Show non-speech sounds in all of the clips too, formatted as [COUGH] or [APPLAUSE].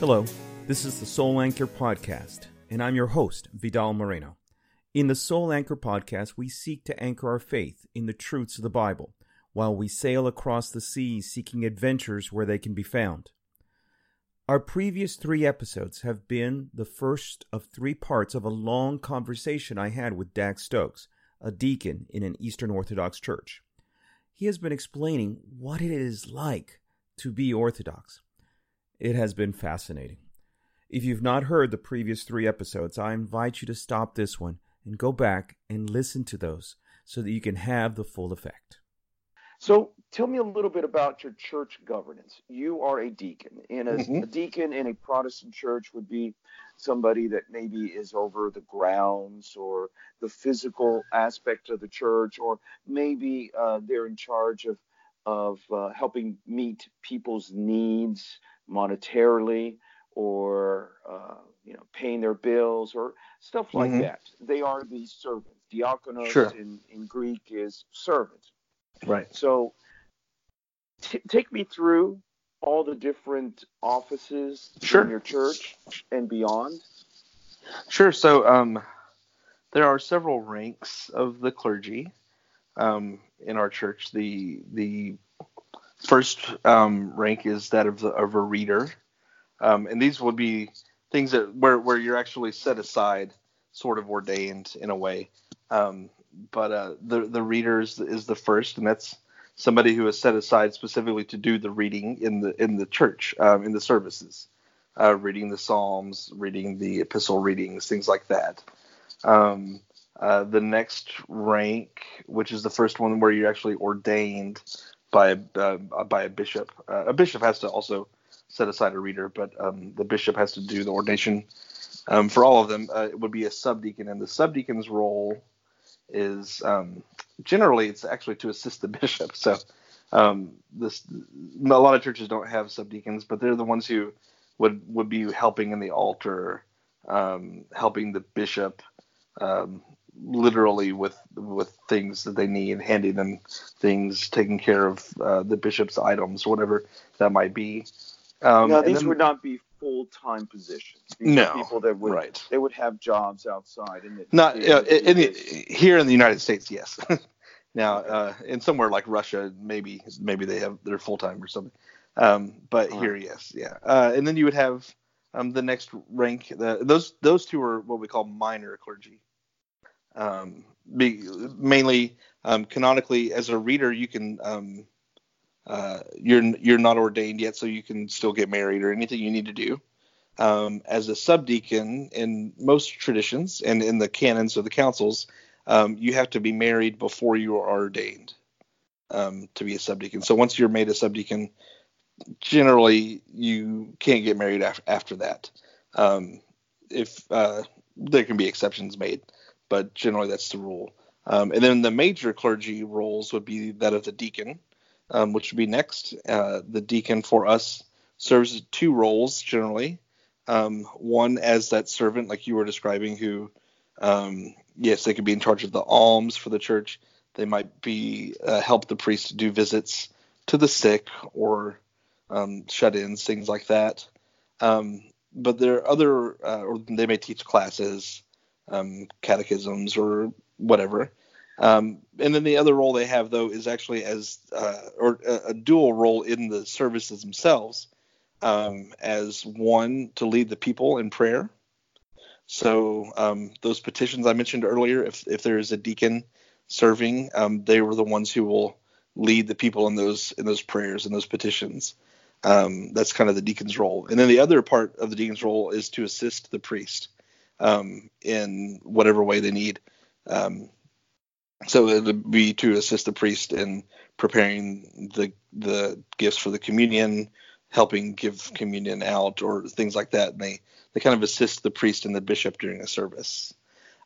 Hello, this is the Soul Anchor Podcast, and I'm your host, Vidal Moreno. In the Soul Anchor Podcast, we seek to anchor our faith in the truths of the Bible while we sail across the seas seeking adventures where they can be found. Our previous three episodes have been the first of three parts of a long conversation I had with Dax Stokes, a deacon in an Eastern Orthodox church. He has been explaining what it is like to be Orthodox it has been fascinating. If you've not heard the previous three episodes, I invite you to stop this one and go back and listen to those so that you can have the full effect. So, tell me a little bit about your church governance. You are a deacon. In a, Mhm. a deacon in a Protestant church would be somebody that maybe is over the grounds or the physical aspect of the church, or maybe uh, they're in charge of of uh, helping meet people's needs monetarily, or uh, you know, paying their bills or stuff like Mhm. that. They are the servants. Diakonos Sure. in, in Greek is servant. Right. So, t- take me through all the different offices Sure. in your church and beyond. Sure. So um, there are several ranks of the clergy um, in our church. The the first um, rank is that of the of a reader, um, and these would be things that where where you're actually set aside, sort of ordained in a way. Um, but uh, the the reader is, is the first, and that's somebody who is set aside specifically to do the reading in the in the church um, in the services. uh, reading the Psalms, reading the epistle readings, things like that. Um, uh, the next rank, which is the first one where you're actually ordained by a, uh, by a bishop. Uh, a bishop has to also set aside a reader, but um, the bishop has to do the ordination um, for all of them. Uh, it would be a subdeacon, and the subdeacon's role is um, generally it's actually to assist the [LAUGHS] bishop. So um, this a lot of churches don't have subdeacons, but they're the ones who would would be helping in the altar, um, helping the bishop, um, literally with with things that they need, handing them things, taking care of uh, the bishop's items, whatever that might be. Um, now, these then- would not be full time positions. These No, are people that would right. they would have jobs outside. And Not in here in the United States, yes. [LAUGHS] now, uh, in somewhere like Russia, maybe maybe they have they're full time or something. Um, but Uh-huh. here, yes, yeah. Uh, and then you would have um, the next rank. The, those those two are what we call minor clergy. Um, be, mainly um, canonically, as a reader, you can um, uh, you're you're not ordained yet, so you can still get married or anything you need to do um, as a subdeacon in most traditions and in the canons of the councils, um, you have to be married before you are ordained um, to be a subdeacon. So once you're made a subdeacon, generally you can't get married af- after that. Um, if uh, there can be exceptions made, but generally that's the rule. Um, and then the major clergy roles would be that of the deacon, um, which would be next. Uh, the deacon for us serves two roles generally. Um, one as that servant, like you were describing, who, um, yes, they could be in charge of the alms for the church. They might be uh, help the priest do visits to the sick or um, shut-ins, things like that. Um, but there are other, uh, or they may teach classes, um, catechisms, or whatever. Um, and then the other role they have, though, is actually as uh, or a, a dual role in the services themselves um, as one to lead the people in prayer. So um, those petitions I mentioned earlier, if if there is a deacon serving, um, they were the ones who will lead the people in those in those prayers and those petitions. Um, that's kind of the deacon's role. And then the other part of the deacon's role is to assist the priest um, in whatever way they need. Um, so it would be to assist the priest in preparing the the gifts for the communion, helping give communion out, or things like that. And they they kind of assist the priest and the bishop during a service.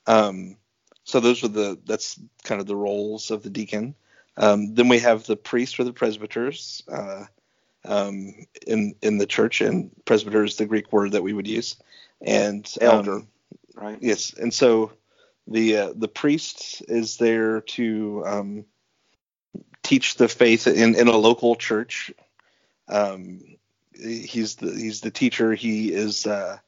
Um, so those are the that's kind of the roles of the deacon. Um, then we have the priest or the presbyters uh, um, in in the church, and presbyter is the Greek word that we would use, and um, elder, right? Yes, and so the uh, the priest is there to um, teach the faith in, in a local church. Um, he's the he's the teacher. He is uh,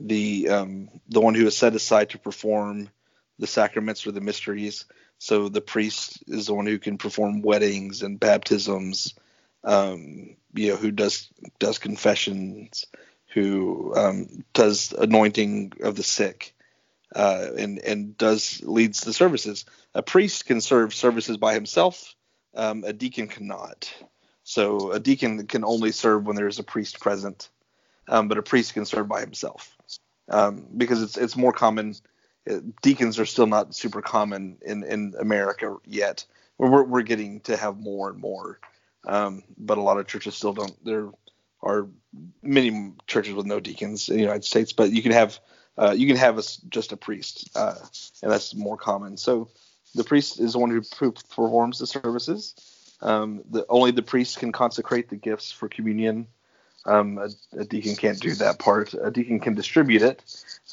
the um, the one who is set aside to perform the sacraments or the mysteries. So the priest is the one who can perform weddings and baptisms. Um, you know, who does does confessions, who um, does anointing of the sick uh, and and does leads the services. A priest can serve services by himself. Um, a deacon cannot. So a deacon can only serve when there is a priest present, um, but a priest can serve by himself um, because it's it's more common. Uh, deacons are still not super common in in America yet. We're we're getting to have more and more, um, but a lot of churches still don't. There are many churches with no deacons in the United States, but you can have uh, you can have a, just a priest, uh, and that's more common. So the priest is the one who performs the services. Um, the, only the priest can consecrate the gifts for communion. Um, a, a, deacon can't do that part. A deacon can distribute it,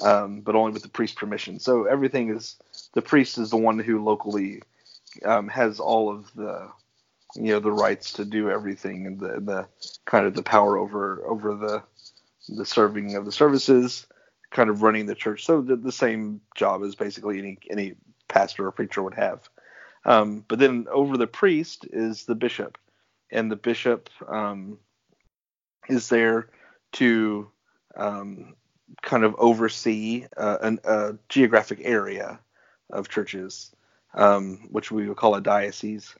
um, but only with the priest's permission. So everything is the priest is the one who locally um, has all of the you know the rights to do everything and the, the kind of the power over over the the serving of the services kind of running the church. So the, the same job as basically any any pastor or preacher would have. Um, but then over the priest is the bishop, and the bishop um, is there to um, kind of oversee uh, an, a geographic area of churches, um, which we would call a diocese.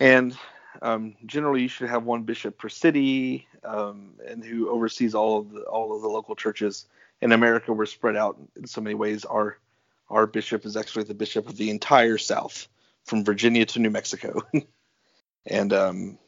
And um, generally, you should have one bishop per city, um, and who oversees all of the all of the local churches in America we're spread out in so many ways. Our our bishop is actually the bishop of the entire South, from Virginia to New Mexico, [LAUGHS] and um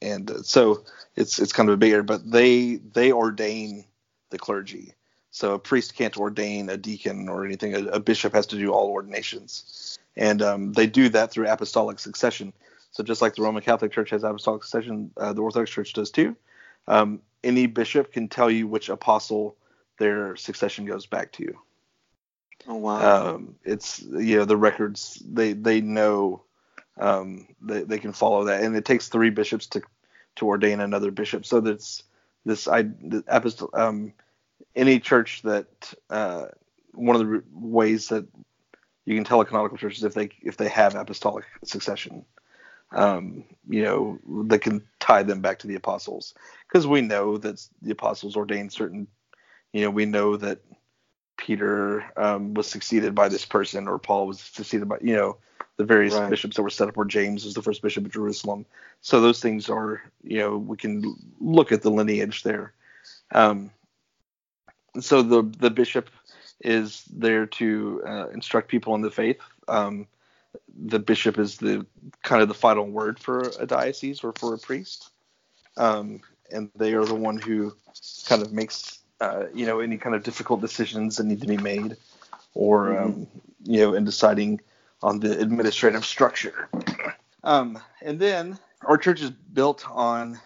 and uh, so it's it's kind of a bigger, but they they ordain the clergy. So a priest can't ordain a deacon or anything. A, a bishop has to do all ordinations, and um, they do that through apostolic succession. So just like the Roman Catholic Church has apostolic succession, uh, the Orthodox Church does too. Um, any bishop can tell you which apostle their succession goes back to. Oh wow! Um, it's you know the records they they know um, they they can follow that, and it takes three bishops to to ordain another bishop. So that's this I the apostol, um, any church that uh, one of the ways that you can tell a canonical church is if they if they have apostolic succession. Um, you know, that can tie them back to the apostles because we know that the apostles ordained certain you know, we know that Peter um, was succeeded by this person, or Paul was succeeded by, you know, the various right. bishops that were set up, or James was the first bishop of Jerusalem. So those things are, you know, we can look at the lineage there. Um, so the the bishop is there to uh, instruct people in the faith. Um, the bishop is the kind of the final word for a diocese or for a priest, um, and they are the one who kind of makes uh, you know any kind of difficult decisions that need to be made, or mm-hmm. um, you know in deciding on the administrative structure. [CLEARS THROAT] Um, and then our church is built on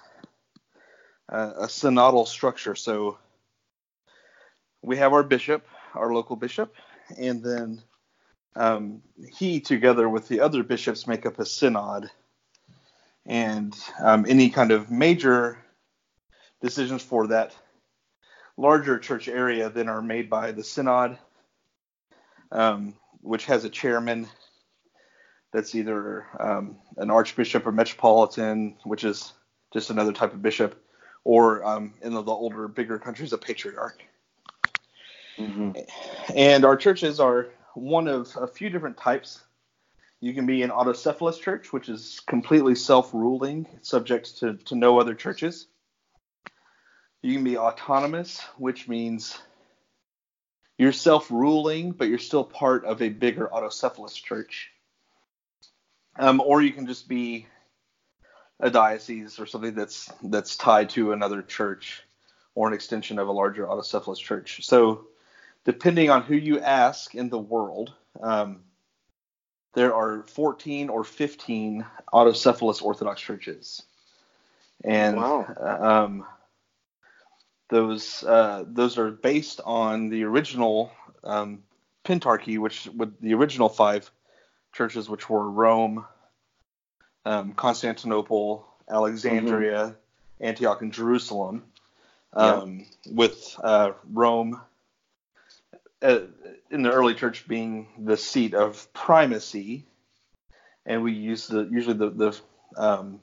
uh, a synodal structure. So we have our bishop, our local bishop, and then um, he, together with the other bishops, make up a synod. And um, any kind of major decisions for that larger church area then are made by the synod, um, which has a chairman that's either um, an archbishop or metropolitan, which is just another type of bishop, or um, in the, the, older, bigger countries, a patriarch. Mm-hmm. And our churches are one of a few different types. You can be an autocephalous church, which is completely self ruling, subject to, to no other churches. You can be autonomous, which means you're self ruling, but you're still part of a bigger autocephalous church. um, or you can just be a diocese or something that's that's tied to another church or an extension of a larger autocephalous church. So, depending on who you ask in the world, um, there are 14 or 15 autocephalous Orthodox churches, and Wow. um, those uh, those are based on the original um, Pentarchy, which with the original five churches, which were Rome, um, Constantinople, Alexandria, Antioch, and Jerusalem. Um, With uh, Rome uh, in the early church being the seat of primacy, and we use the usually the the um,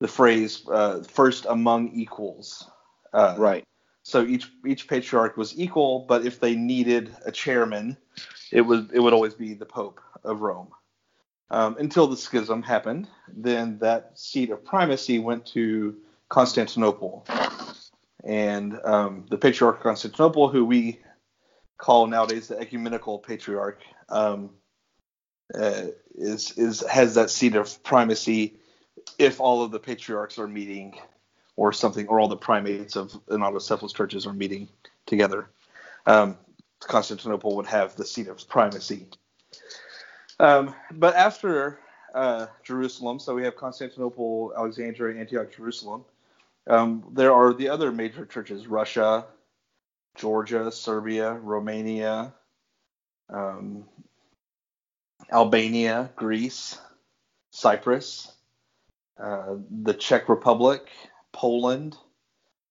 the phrase uh, "first among equals." Uh, Right. so each each patriarch was equal, but if they needed a chairman, it would it would always be the Pope of Rome. Um, until the schism happened, then that seat of primacy went to Constantinople, and um, the Patriarch of Constantinople, who we call nowadays the Ecumenical Patriarch, um, uh, is is has that seat of primacy if all of the patriarchs are meeting or something, or all the primates of an autocephalous churches are meeting together. Um, Constantinople would have the seat of primacy. Um, but after uh, Jerusalem, so we have Constantinople, Alexandria, Antioch, Jerusalem. Um, there are the other major churches: Russia, Georgia, Serbia, Romania, um, Albania, Greece, Cyprus, uh, the Czech Republic, Poland.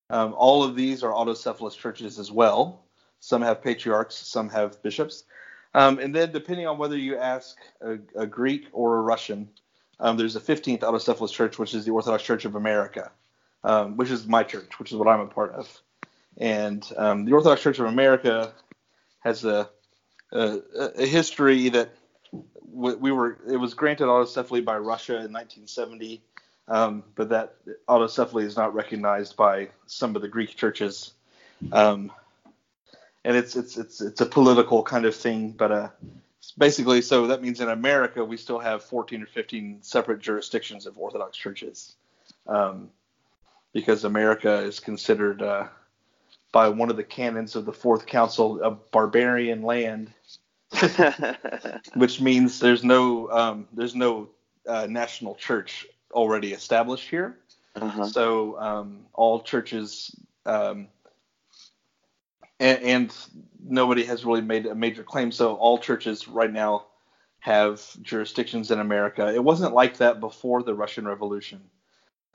Um, all of these are autocephalous churches as well. Some have patriarchs, some have bishops. Um, and then, depending on whether you ask a, a Greek or a Russian, um, there's a 15th autocephalous church, which is the Orthodox Church of America, um, which is my church, which is what I'm a part of. And um, the Orthodox Church of America has a, a, a history that we were it was granted autocephaly by Russia in 1970 um, but that autocephaly is not recognized by some of the Greek churches. Um, and it's it's it's it's a political kind of thing, but uh, basically, so that means in America we still have 14 or 15 separate jurisdictions of Orthodox churches, um, because America is considered uh, by one of the canons of the Fourth Council a barbarian land, [LAUGHS] which means there's no um, there's no uh, national church already established here. uh-huh. So um, all churches, um, and, and nobody has really made a major claim. So all churches right now have jurisdictions in America. It wasn't like that before the Russian Revolution.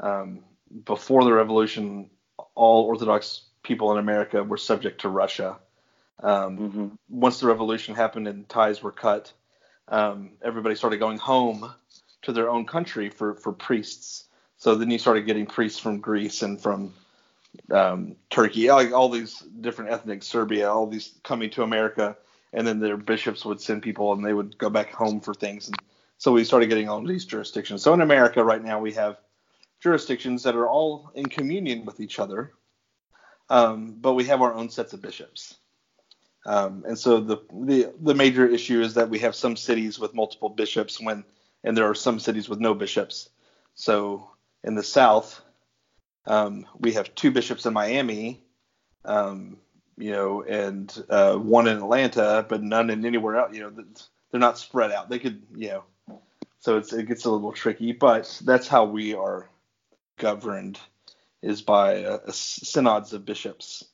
Um, before the revolution, all Orthodox people in America were subject to Russia. Um, hmm once the revolution happened and ties were cut, um, everybody started going home to their own country for, for priests. So then you started getting priests from Greece and from um, Turkey, like all these different ethnic Serbia, all these coming to America, and then their bishops would send people and they would go back home for things. And so we started getting all these jurisdictions. So in America right now we have jurisdictions that are all in communion with each other, um, but we have our own sets of bishops. Um, and so the, the the major issue is that we have some cities with multiple bishops when and there are some cities with no bishops. So in the South, um, we have two bishops in Miami, um, you know, and uh, one in Atlanta, but none in anywhere else. You know, they're not spread out. They could, you know, so it gets a little tricky. But that's how we are governed, is by a, a synods of bishops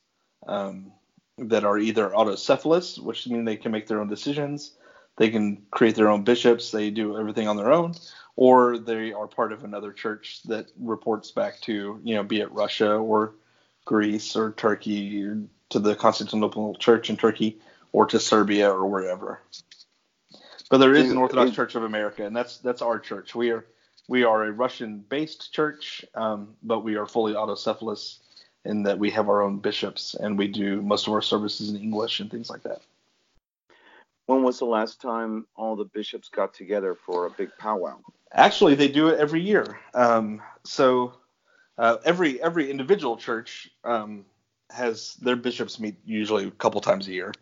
um, that are either autocephalous, which means they can make their own decisions, they can create their own bishops, they do everything on their own, or they are part of another church that reports back to, you know, be it Russia or Greece or Turkey or to the Constantinople Church in Turkey or to Serbia or wherever. But there is an Orthodox Church of America, and that's that's our church. We are we are a Russian-based church, um, but we are fully autocephalous in that we have our own bishops and we do most of our services in English and things like that. When was the last time all the bishops got together for a big powwow? Actually, they do it every year. Um, so uh, every every individual church um, has their bishops meet usually a couple times a year.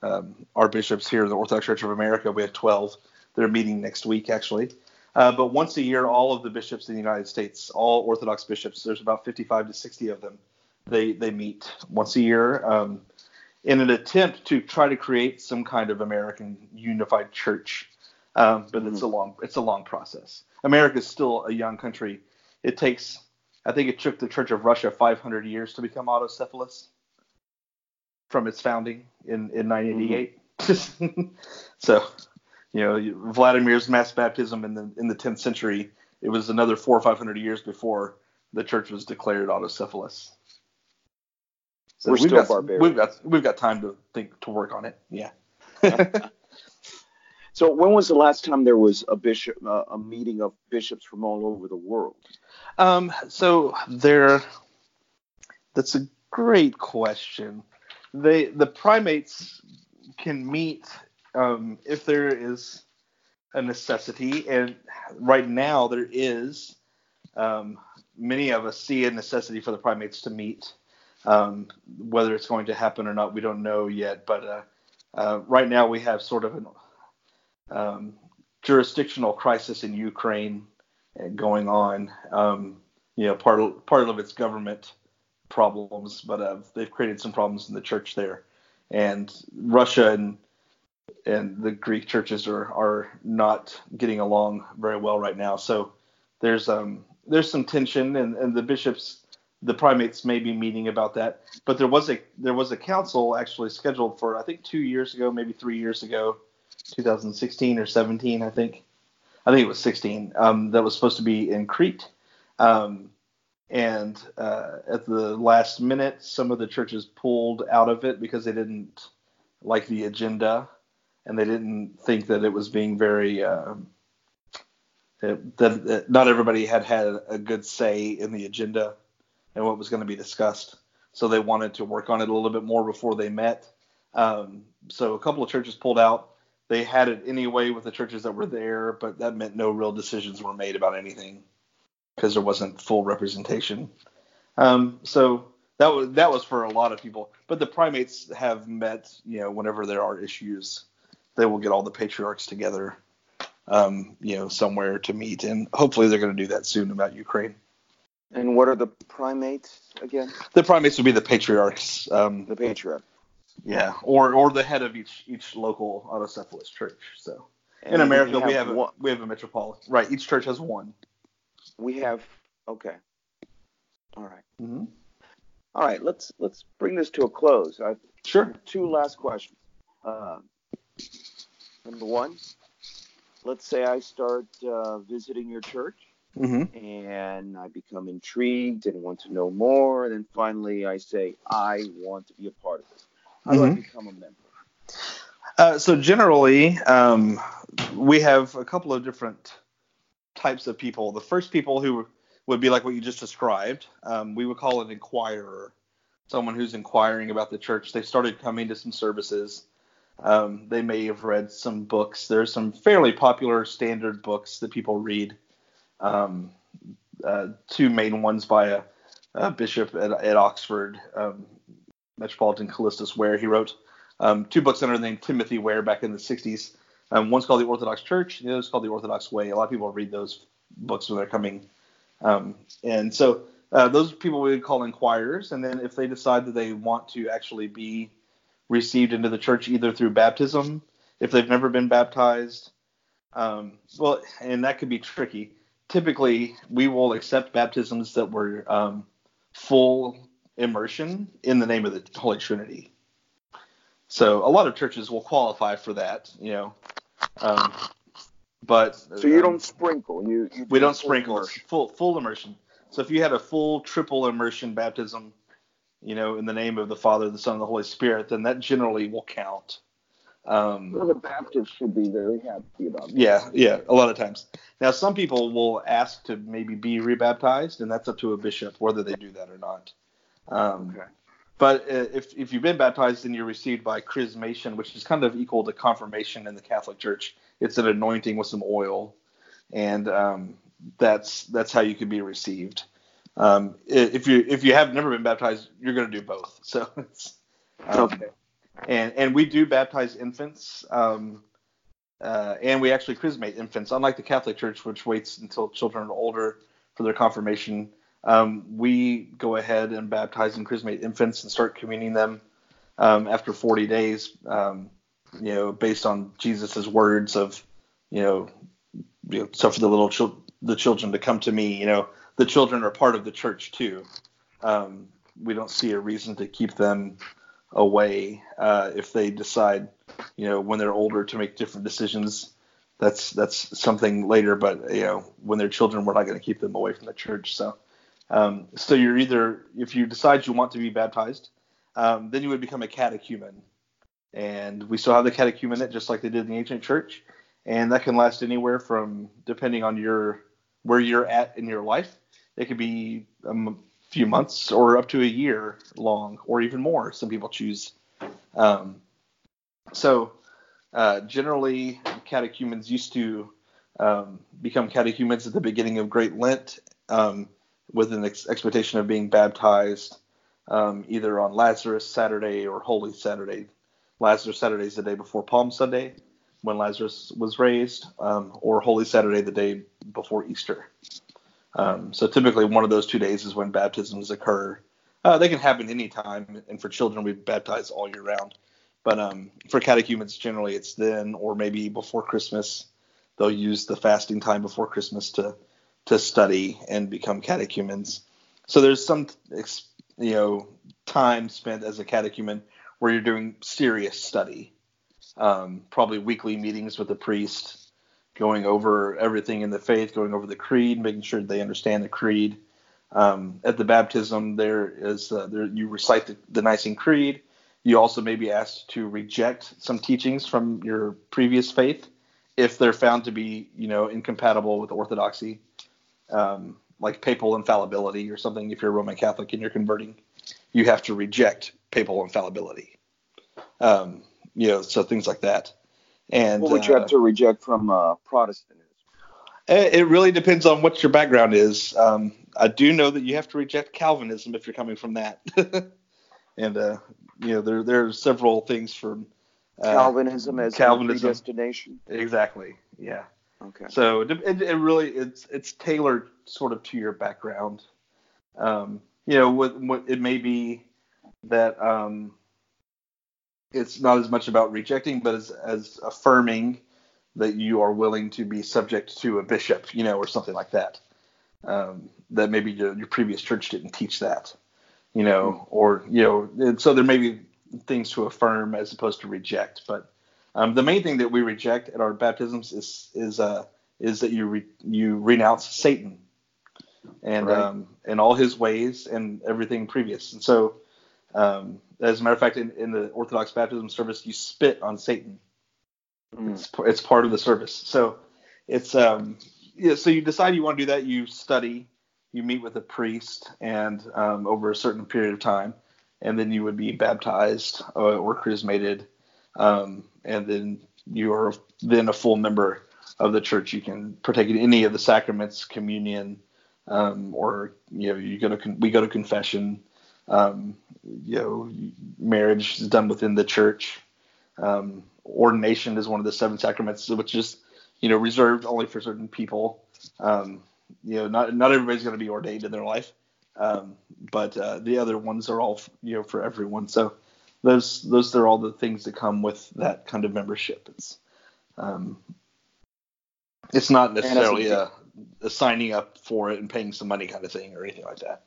Um, our bishops here in the Orthodox Church of America, we have 12. They're meeting next week, actually. Uh, but once a year, all of the bishops in the United States, all Orthodox bishops, there's about 55 to 60 of them, they they meet once a year um, in an attempt to try to create some kind of American unified church. Um, but mm-hmm. it's a long it's a long process. America is still a young country. It takes I think it took the Church of Russia 500 years to become autocephalous from its founding in in 988. Mm-hmm. [LAUGHS] so, you know, Vladimir's mass baptism in the in the 10th century, it was another four or 500 years before the church was declared autocephalous. So We're we've still got, barbarian. We've got we've got time to think to work on it. Yeah. [LAUGHS] so when was the last time there was a bishop uh, a meeting of bishops from all over the world? Um, so there, that's a great question. They the primates can meet um, if there is a necessity, and right now there is. Um, many of us see a necessity for the primates to meet. Um, whether it's going to happen or not, we don't know yet. But uh, uh, right now, we have sort of a um, jurisdictional crisis in Ukraine going on. Um, you know, part of, part of its government problems, but uh, they've created some problems in the church there. And Russia and and the Greek churches are are not getting along very well right now. So there's um there's some tension, and, and the bishops the primates may be meeting about that. But there was a there was a council actually scheduled for I think two years ago, maybe three years ago, 2016 or 17, I think. I think it was 16. Um, that was supposed to be in Crete. Um, and uh, at the last minute, some of the churches pulled out of it because they didn't like the agenda, and they didn't think that it was being very uh, that, that not everybody had had a good say in the agenda and what was going to be discussed. So they wanted to work on it a little bit more before they met. Um, so a couple of churches pulled out. They had it anyway with the churches that were there, but that meant no real decisions were made about anything because there wasn't full representation. Um, so that was that was for a lot of people. But the primates have met, you know, whenever there are issues, they will get all the patriarchs together, um, you know, somewhere to meet, and hopefully they're going to do that soon about Ukraine. And what are the primates again? The primates would be the patriarchs. Um, the patriarch. Yeah, or or the head of each each local autocephalous church. So and in America we have, we have a, we have a metropolitan. Right, each church has one. We have okay. All right. mm-hmm. All right. Let's let's bring this to a close. I, sure. Two last questions. Uh, number one, let's say I start uh, visiting your church Mm-hmm. And I become intrigued and want to know more. And then finally, I say, I want to be a part of this. How mm-hmm. do I mm-hmm. become a member? Uh, so, generally, um, we have a couple of different types of people. The first people who would be like what you just described, um, we would call an inquirer, someone who's inquiring about the church. They started coming to some services. Um, they may have read some books. There's some fairly popular standard books that people read um, uh, two main ones by a, a bishop at, at Oxford, um, Metropolitan Kallistos Ware. He wrote um, two books under the name Timothy Ware back in the 60s. Um, one's called The Orthodox Church, the other's called The Orthodox Way. A lot of people read those books when they're coming. Um, and so uh, those people we would call inquirers. And then if they decide that they want to actually be received into the church either through baptism, if they've never been baptized, um, well, and that could be tricky typically we will accept baptisms that were um, full immersion in the name of the Holy Trinity. So a lot of churches will qualify for that, you know. Um, but so you um, don't sprinkle. You, you we don't sprinkle. Full full immersion. So if you had a full triple immersion baptism, you know, in the name of the Father, the Son, and the Holy Spirit, then that generally will count. Um, well, the Baptists should be very happy about that. Yeah, yeah, a lot of times. Now, some people will ask to maybe be rebaptized, and that's up to a bishop whether they do that or not. Um, okay. But uh, if, if you've been baptized and you're received by chrismation, which is kind of equal to confirmation in the Catholic Church, it's an anointing with some oil, and um, that's that's how you can be received. Um, if you if you have never been baptized, you're going to do both. [LAUGHS] So it's um, okay and and we do baptize infants. Um, uh, and we actually chrismate infants. Unlike the Catholic Church, which waits until children are older for their confirmation, um, we go ahead and baptize and chrismate infants and start communing them um, after 40 days. Um, you know, based on Jesus's words of, you know, you know, suffer the little chil- the children to come to me. You know, the children are part of the church too. Um, we don't see a reason to keep them away uh, if they decide, you know, when they're older to make different decisions. That's that's something later, but you know, when they're children, we're not going to keep them away from the church. So, um, so you're either if you decide you want to be baptized, um, then you would become a catechumen, and we still have the catechumenate just like they did in the ancient church, and that can last anywhere from depending on your where you're at in your life. It could be a few months or up to a year long, or even more. Some people choose. Um, so uh, generally, catechumens used to um, become catechumens at the beginning of Great Lent um, with an ex- expectation of being baptized um, either on Lazarus Saturday or Holy Saturday. Lazarus Saturday is the day before Palm Sunday when Lazarus was raised, um, or Holy Saturday the day before Easter. Um, so typically, one of those two days is when baptisms occur. Uh, they can happen anytime, and for children, we baptize all year round. But um, for catechumens, generally it's then, or maybe before Christmas. They'll use the fasting time before Christmas to to study and become catechumens. So there's some, you know, time spent as a catechumen where you're doing serious study. Um, probably weekly meetings with the priest, going over everything in the faith, going over the creed, making sure they understand the creed. Um, at the baptism, there is uh, there, you recite the, the Nicene Creed. You also may be asked to reject some teachings from your previous faith if they're found to be, you know, incompatible with orthodoxy, um, like papal infallibility or something. If you're a Roman Catholic and you're converting, you have to reject papal infallibility. Um, you know, so things like that. And what would you uh, have to reject from uh, Protestantism? It really depends on what your background is. Um, I do know that you have to reject Calvinism if you're coming from that, [LAUGHS] and uh, you know there there are several things from uh, Calvinism as Calvinism. destination. Exactly. Yeah. Okay. So it, it, it, really it's it's tailored sort of to your background. Um, you know, what, what it may be that um, it's not as much about rejecting, but as, as affirming that you are willing to be subject to a bishop, you know, or something like that. Um, that maybe your, your, previous church didn't teach that, you know, or you know, so there may be things to affirm as opposed to reject. But um, the main thing that we reject at our baptisms is is uh, is that you re, you renounce Satan and right. um, and all his ways and everything previous. And so um, as a matter of fact, in, in, the Orthodox baptism service, you spit on Satan. Mm. It's, it's part of the service. So it's um yeah, so you decide you want to do that. You study, you meet with a priest, and um, over a certain period of time, and then you would be baptized or, uh, or chrismated, um, and then you are then a full member of the church. You can partake in any of the sacraments, communion, um, or you know you go to we go to confession um, you know, marriage is done within the church. Um, ordination is one of the seven sacraments, which is, you know, reserved only for certain people. Um, you know, not not everybody's going to be ordained in their life, um, but uh, the other ones are all, you know, for everyone. So those those are all the things that come with that kind of membership. It's um, it's not necessarily a, a signing up for it and paying some money kind of thing or anything like that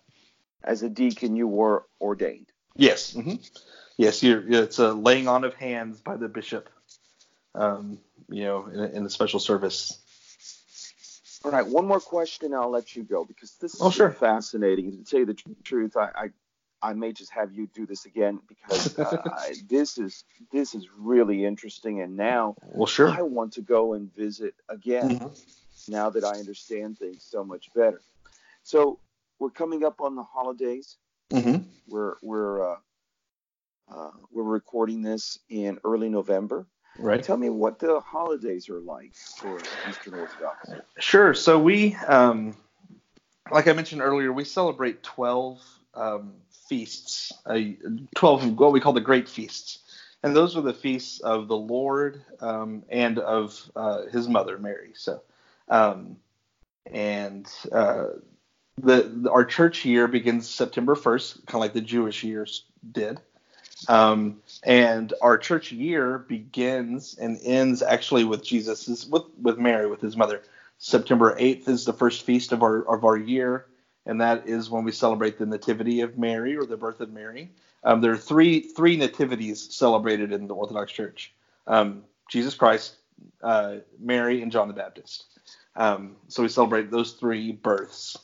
as a deacon, you were ordained. Yes. Mm-hmm. Yes, it's a laying on of hands by the bishop, um, you know, in, in a special service. All right, one more question, I'll let you go because this is oh, sure. fascinating. To tell you the truth, I, I, I may just have you do this again because uh, [LAUGHS] this is this is really interesting. And now, well, sure, I want to go and visit again. Mm-hmm. Now that I understand things so much better. So we're coming up on the holidays. Mm-hmm. We're we're uh, uh, we're recording this in early November. Right. Tell me what the holidays are like for Eastern Orthodox. Sure. So we, um, like I mentioned earlier, we celebrate 12 um, feasts, uh, 12 what we call the Great Feasts. and those are the feasts of the Lord um, and of uh, his mother Mary. So, um, and uh, the, our church year begins September 1st, kind of like the Jewish years did. Um, and our church year begins and ends actually with Jesus with with Mary with his mother. September 8th is the first feast of our of our year, and that is when we celebrate the nativity of Mary or the birth of Mary. Um, there are three three nativities celebrated in the Orthodox Church: um, Jesus Christ, uh, Mary, and John the Baptist. Um, so we celebrate those three births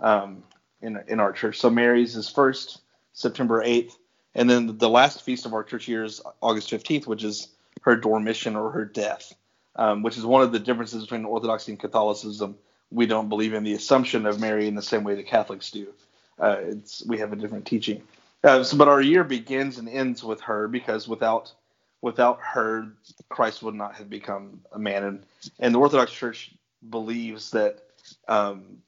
um, in in our church. So Mary's is first, September 8th, and then the last feast of our church year is August 15th, which is her dormition or her death, um, which is one of the differences between Orthodoxy and Catholicism. We don't believe in the assumption of Mary in the same way the Catholics do. Uh, it's we have a different teaching. Uh, so, but our year begins and ends with her because without without her, Christ would not have become a man. And, and the Orthodox Church believes that um,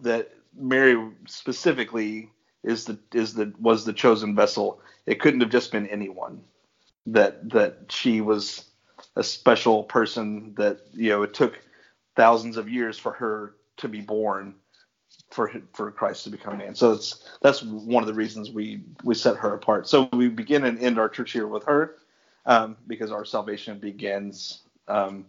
that Mary specifically is the is the was the chosen vessel. It couldn't have just been anyone. That that she was a special person. That you know it took thousands of years for her to be born for for Christ to become man. So it's that's one of the reasons we we set her apart. So we begin and end our church year with her um, because our salvation begins um,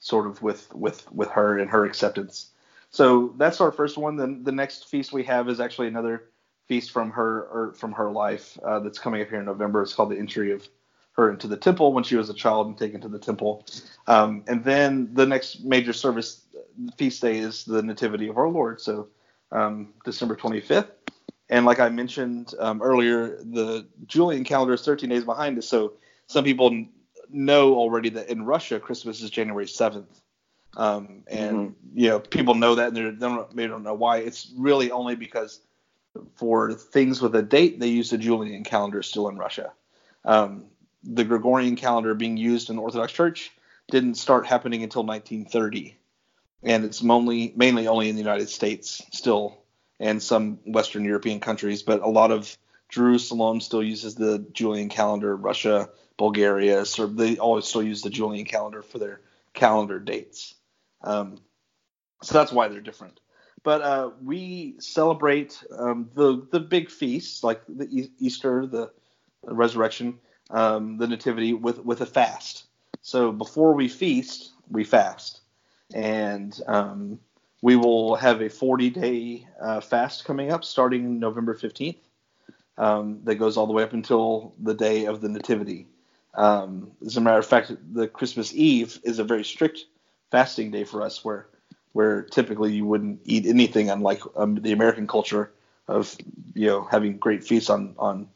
sort of with with with her and her acceptance. So that's our first one. Then the next feast we have is actually another feast from her or from her life uh, that's coming up here in November. It's called the entry of her into the temple when she was a child and taken to the temple. Um, and then the next major service feast day is the Nativity of our Lord. So um, December 25th. And like I mentioned um, earlier, the Julian calendar is 13 days behind us. So some people know already that in Russia, Christmas is January 7th. Um, and mm-hmm. you know, people know that, and they don't, they don't know why. It's really only because for things with a date, they use the Julian calendar still in Russia. Um, the Gregorian calendar being used in the Orthodox Church didn't start happening until 1930 and it's mainly mainly only in the United States still, and some Western European countries, but a lot of Jerusalem still uses the Julian calendar. Russia, Bulgaria, so they always still use the Julian calendar for their calendar dates. Um, so that's why they're different. But uh, we celebrate um, the the big feasts like the e- Easter, the, the resurrection, um, the Nativity with with a fast. So before we feast, we fast and um, we will have a 40 day uh, fast coming up starting November 15th. Um, that goes all the way up until the day of the Nativity. Um, as a matter of fact, the Christmas Eve is a very strict fasting day for us, where where typically you wouldn't eat anything, unlike um, the American culture of you know having great feasts on on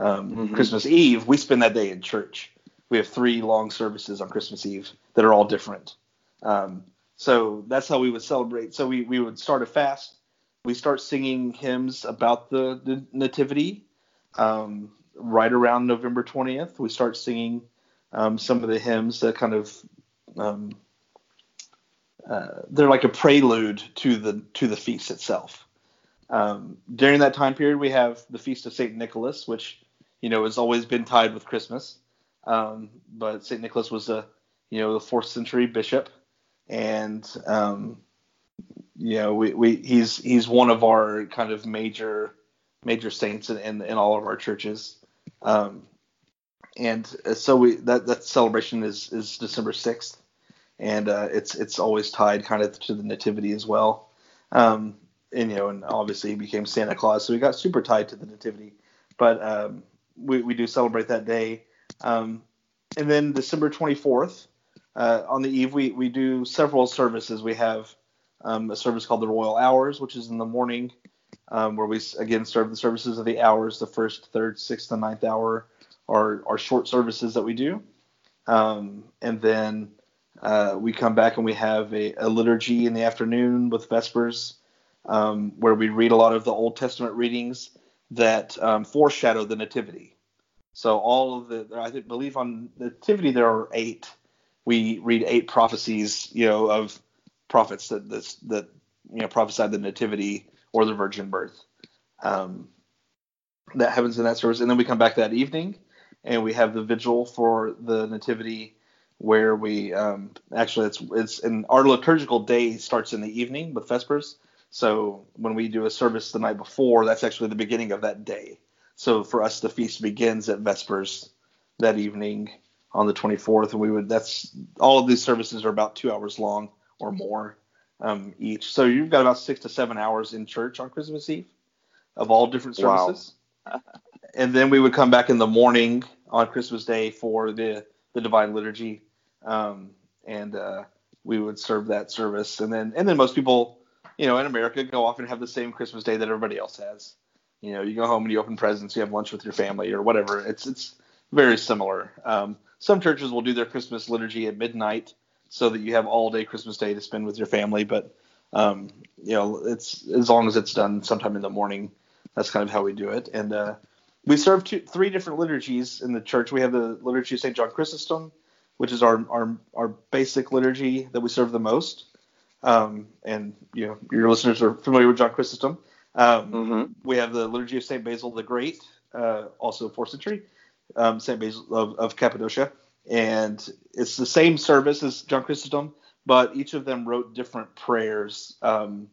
um, mm-hmm. Christmas Eve. We spend that day in church. We have three long services on Christmas Eve that are all different. Um, so that's how we would celebrate. So we, we would start a fast. We start singing hymns about the, the nativity um, right around November 20th. We start singing um, some of the hymns that kind of um, uh, they're like a prelude to the to the feast itself. Um, during that time period, we have the feast of Saint Nicholas, which you know has always been tied with Christmas. Um, but Saint Nicholas was a you know the fourth century bishop and um, you know we, we he's he's one of our kind of major major saints in in, in all of our churches. Um, and so we that that celebration is is December sixth, and uh, it's it's always tied kind of to the nativity as well. Um, and you know, and obviously he became Santa Claus, so he got super tied to the nativity. But um, we we do celebrate that day. Um, and then December twenty fourth uh, on the eve, we, we do several services. We have um, a service called the Royal Hours, which is in the morning, um, where we again serve the services of the hours. The first, third, sixth, and ninth hour are, are short services that we do. Um, and then uh, we come back and we have a, a, liturgy in the afternoon with Vespers, um, where we read a lot of the Old Testament readings that um, foreshadow the Nativity. So all of the, I believe on Nativity there are eight we read eight prophecies, you know, of prophets that that, that you know prophesied the nativity or the virgin birth. Um, that happens in that service, and then we come back that evening, and we have the vigil for the Nativity, where we um, actually it's it's and our liturgical day starts in the evening with Vespers. So when we do a service the night before, that's actually the beginning of that day. So for us, the feast begins at Vespers that evening on the 24th, and we would that's all of these services are about two hours long or more um, each. So you've got about six to seven hours in church on Christmas Eve of all different services. Wow. and then we would come back in the morning on Christmas Day for the the Divine Liturgy, um, and uh, we would serve that service. And then and then most people, you know, in America go off and have the same Christmas Day that everybody else has. You know, you go home and you open presents, you have lunch with your family or whatever. It's it's very similar. Um, some churches will do their Christmas liturgy at midnight so that you have all day Christmas Day to spend with your family. But um, you know, it's as long as it's done sometime in the morning. That's kind of how we do it. And uh, we serve two, three different liturgies in the church. We have the liturgy of St. John Chrysostom, which is our, our our basic liturgy that we serve the most. Um, and you know, your listeners are familiar with John Chrysostom. Um, mm-hmm. We have the liturgy of St. Basil the Great, uh, also fourth century, um, St. Basil of, of Cappadocia, and it's the same service as John Chrysostom, but each of them wrote different prayers um,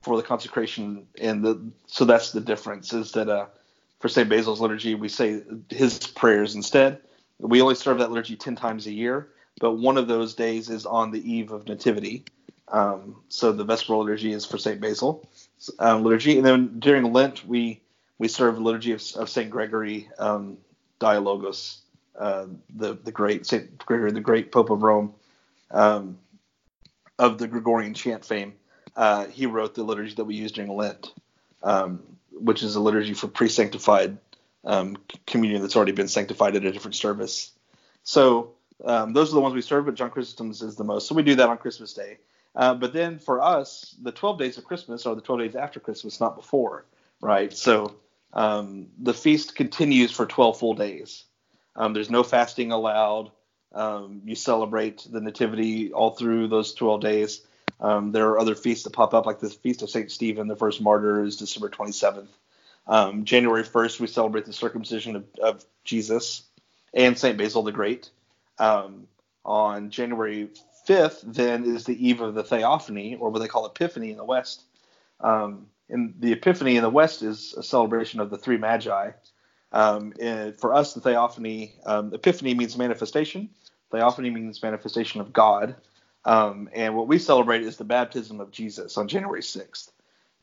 for the consecration, and the so that's the difference is that uh, for St. Basil's liturgy, we say his prayers instead. We only serve that liturgy 10 times a year, but one of those days is on the eve of Nativity. Um, so the Vesperal liturgy is for St. Basil um, liturgy. And then during Lent, we we serve liturgy of, of St. Gregory um, Dialogos, uh, the, the great St. Gregory, the great Pope of Rome, um, of the Gregorian chant fame. Uh, he wrote the liturgy that we use during Lent. Um, which is a liturgy for pre-sanctified um, communion that's already been sanctified at a different service. So um, those are the ones we serve, but John Chrysostom's is the most. So we do that on Christmas Day. Uh, but then for us, the 12 days of Christmas are the 12 days after Christmas, not before, right? So um, the feast continues for 12 full days. Um, there's no fasting allowed. Um, you celebrate the Nativity all through those 12 days. Um, there are other feasts that pop up, like the Feast of St. Stephen, the first martyr, is December 27th. Um, January 1st, we celebrate the circumcision of, of Jesus and St. Basil the Great. Um, on January 5th, then, is the eve of the Theophany, or what they call Epiphany in the West. Um, and the Epiphany in the West is a celebration of the three magi. Um, for us, the Theophany, um, Epiphany means manifestation. Theophany means manifestation of God. Um, and what we celebrate is the baptism of Jesus on January 6th.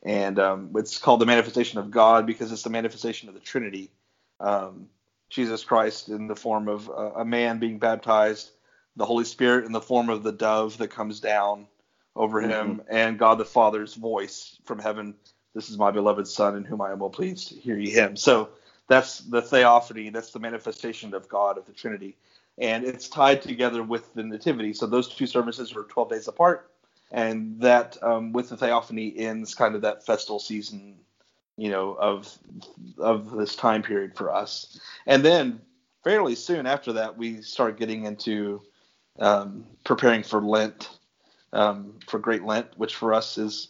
And um, it's called the manifestation of God because it's the manifestation of the Trinity. Um, Jesus Christ in the form of a, a man being baptized, the Holy Spirit in the form of the dove that comes down over mm-hmm. him, and God the Father's voice from heaven. This is my beloved Son in whom I am well pleased. Hear ye him. So that's the theophany. That's the manifestation of God of the Trinity and it's tied together with the Nativity. So those two services are 12 days apart, and that um, with the Theophany ends kind of that festal season, you know, of of this time period for us. And then fairly soon after that, we start getting into um, preparing for Lent, um, for Great Lent, which for us is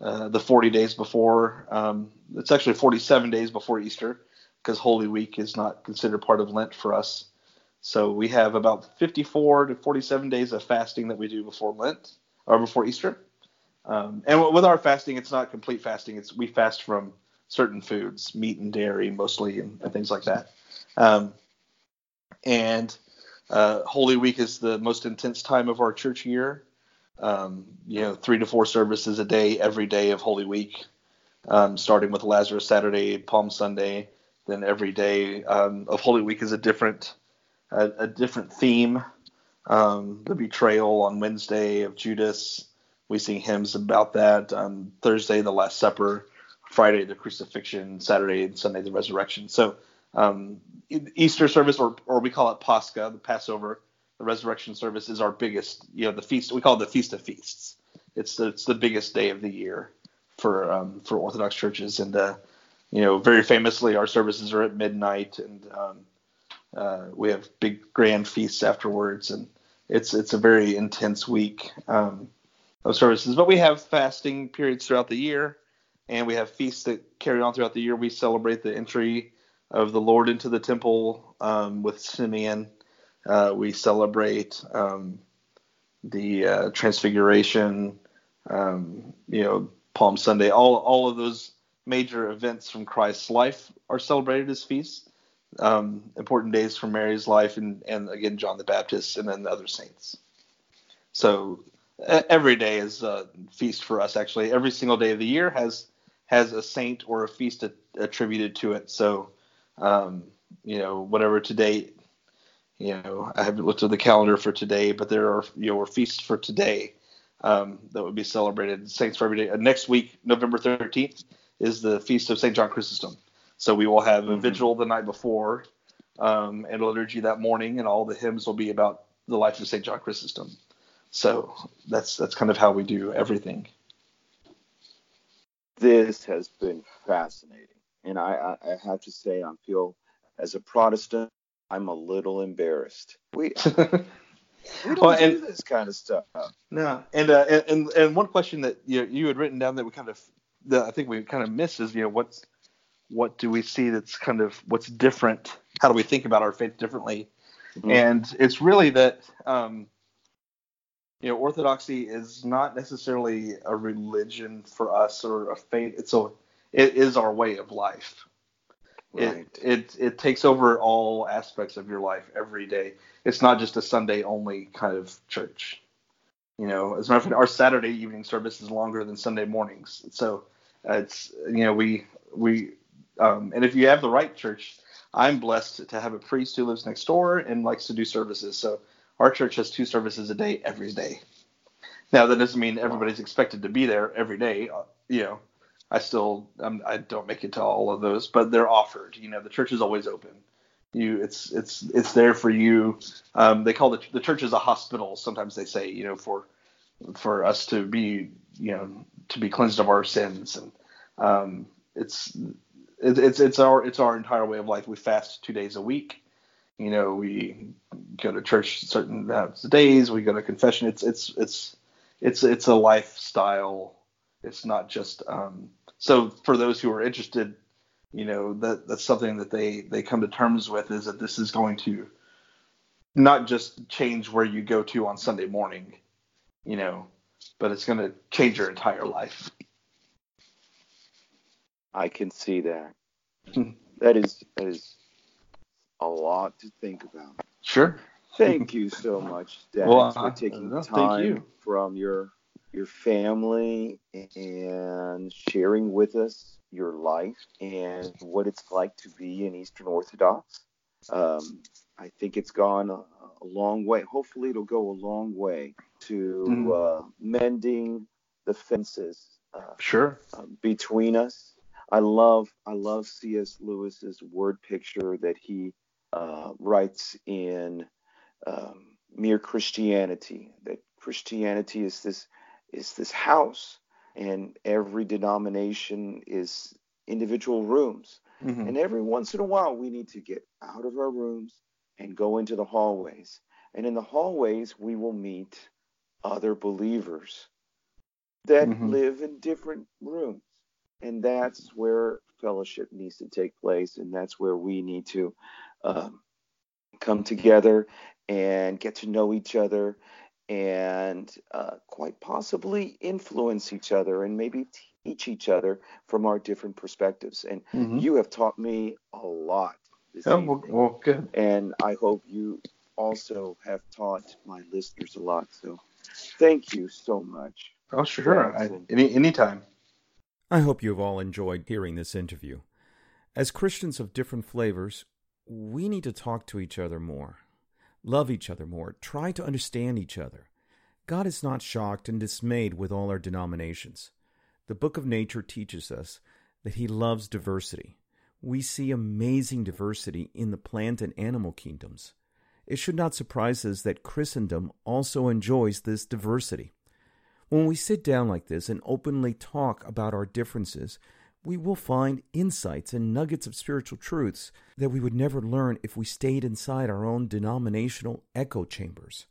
uh, the 40 days before. Um, it's actually 47 days before Easter, because Holy Week is not considered part of Lent for us. So we have about 54 to 47 days of fasting that we do before Lent or before Easter. Um, and with our fasting, it's not complete fasting. It's we fast from certain foods, meat and dairy mostly, and, and things like that. Um, and uh, Holy Week is the most intense time of our church year. Um, you know, three to four services a day every day of Holy Week, um, starting with Lazarus Saturday, Palm Sunday. Then every day um, of Holy Week is a different a, a different theme. Um, the betrayal on Wednesday of Judas. We sing hymns about that. On Thursday, the Last Supper. Friday, the crucifixion. Saturday and Sunday, the resurrection. So um, Easter service, or, or we call it Pascha, the Passover, the resurrection service is our biggest. You know, the feast. We call it the Feast of Feasts. It's the, it's the biggest day of the year for um, for Orthodox churches, and uh, you know, very famously, our services are at midnight, and um, uh, we have big grand feasts afterwards, and it's it's a very intense week um, of services. But we have fasting periods throughout the year, and we have feasts that carry on throughout the year. We celebrate the entry of the Lord into the temple um, with Simeon. Uh, we celebrate um, the uh, Transfiguration, um, you know, Palm Sunday. All all of those major events from Christ's life are celebrated as feasts. Um, important days from Mary's life, and and again John the Baptist, and then the other saints. So every day is a feast for us. Actually, every single day of the year has has a saint or a feast attributed to it. So, um, you know, whatever today, you know, I haven't looked at the calendar for today, but there are you know feasts for today um, that would be celebrated. Saints for every day. Uh, next week, November thirteenth, is the feast of Saint John Chrysostom. So we will have a mm-hmm. vigil the night before um, and a liturgy that morning, and all the hymns will be about the life of Saint John Chrysostom. So that's that's kind of how we do everything. This has been fascinating, and I, I have to say I feel as a Protestant I'm a little embarrassed. We [LAUGHS] we don't well, and, do this kind of stuff. No, and uh, and and one question that you you had written down that we kind of that I think we kind of missed is you know what's what do we see that's kind of what's different? How do we think about our faith differently? Mm-hmm. And it's really that um, you know, orthodoxy is not necessarily a religion for us or a faith. It's a it is our way of life. Right. It, it it takes over all aspects of your life every day. It's not just a Sunday only kind of church. You know, as a matter of fact, our Saturday evening service is longer than Sunday mornings. So uh, it's you know we we um, and if you have the right church, I'm blessed to have a priest who lives next door and likes to do services. So our church has two services a day every day. Now that doesn't mean everybody's expected to be there every day. Uh, you know, I still I'm, I do not make it to all of those, but they're offered. You know, the church is always open. You, it's it's it's there for you. Um, they call the the church is a hospital. Sometimes they say, you know, for for us to be, you know, to be cleansed of our sins, and um, it's it, it's it's our it's our entire way of life. We fast two days a week. You know, we go to church certain days. We go to confession. It's it's it's it's it's a lifestyle. It's not just um, so for those who are interested, you know that that's something that they they come to terms with is that this is going to not just change where you go to on Sunday morning, you know, but it's going to change your entire life. I can see that. Hmm. that is that is a lot to think about. Sure. Thank you so much, Dennis, well, for taking uh, time from your your family and sharing with us your life and what it's like to be an Eastern Orthodox. Um, I think it's gone a, a, long way. Hopefully, it'll go a long way to mm uh, mending the fences. Uh, sure. Uh, between us. I love I love C.S. Lewis's word picture that he uh, writes in um, Mere Christianity that Christianity is this is this house, and every denomination is individual rooms. Mm-hmm. And every once in a while, we need to get out of our rooms and go into the hallways. And in the hallways, we will meet other believers that mm-hmm. live in different rooms. And that's where fellowship needs to take place. And that's where we need to um, come together and get to know each other and uh, quite possibly influence each other and maybe teach each other from our different perspectives. And mm-hmm. you have taught me a lot. oh, well, well, good. And I hope you also have taught my listeners a lot. So thank you so much. Oh, sure. I, any anytime. I hope you have all enjoyed hearing this interview. As Christians of different flavors, we need to talk to each other more, love each other more, try to understand each other. God is not shocked and dismayed with all our denominations. The book of nature teaches us that he loves diversity. We see amazing diversity in the plant and animal kingdoms. It should not surprise us that Christendom also enjoys this diversity. When we sit down like this and openly talk about our differences, we will find insights and nuggets of spiritual truths that we would never learn if we stayed inside our own denominational echo chambers.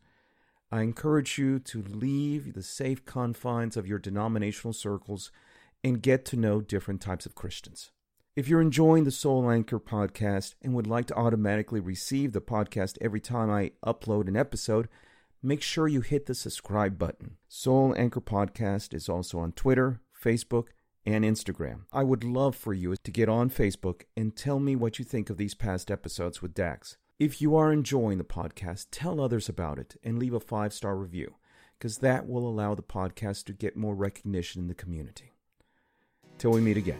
I encourage you to leave the safe confines of your denominational circles and get to know different types of Christians. If you're enjoying the Soul Anchor podcast and would like to automatically receive the podcast every time I upload an episode, make sure you hit the subscribe button. Soul Anchor Podcast is also on Twitter, Facebook, and Instagram. I would love for you to get on Facebook and tell me what you think of these past episodes with Dax. If you are enjoying the podcast, tell others about it and leave a five star review, because that will allow the podcast to get more recognition in the community. Till we meet again.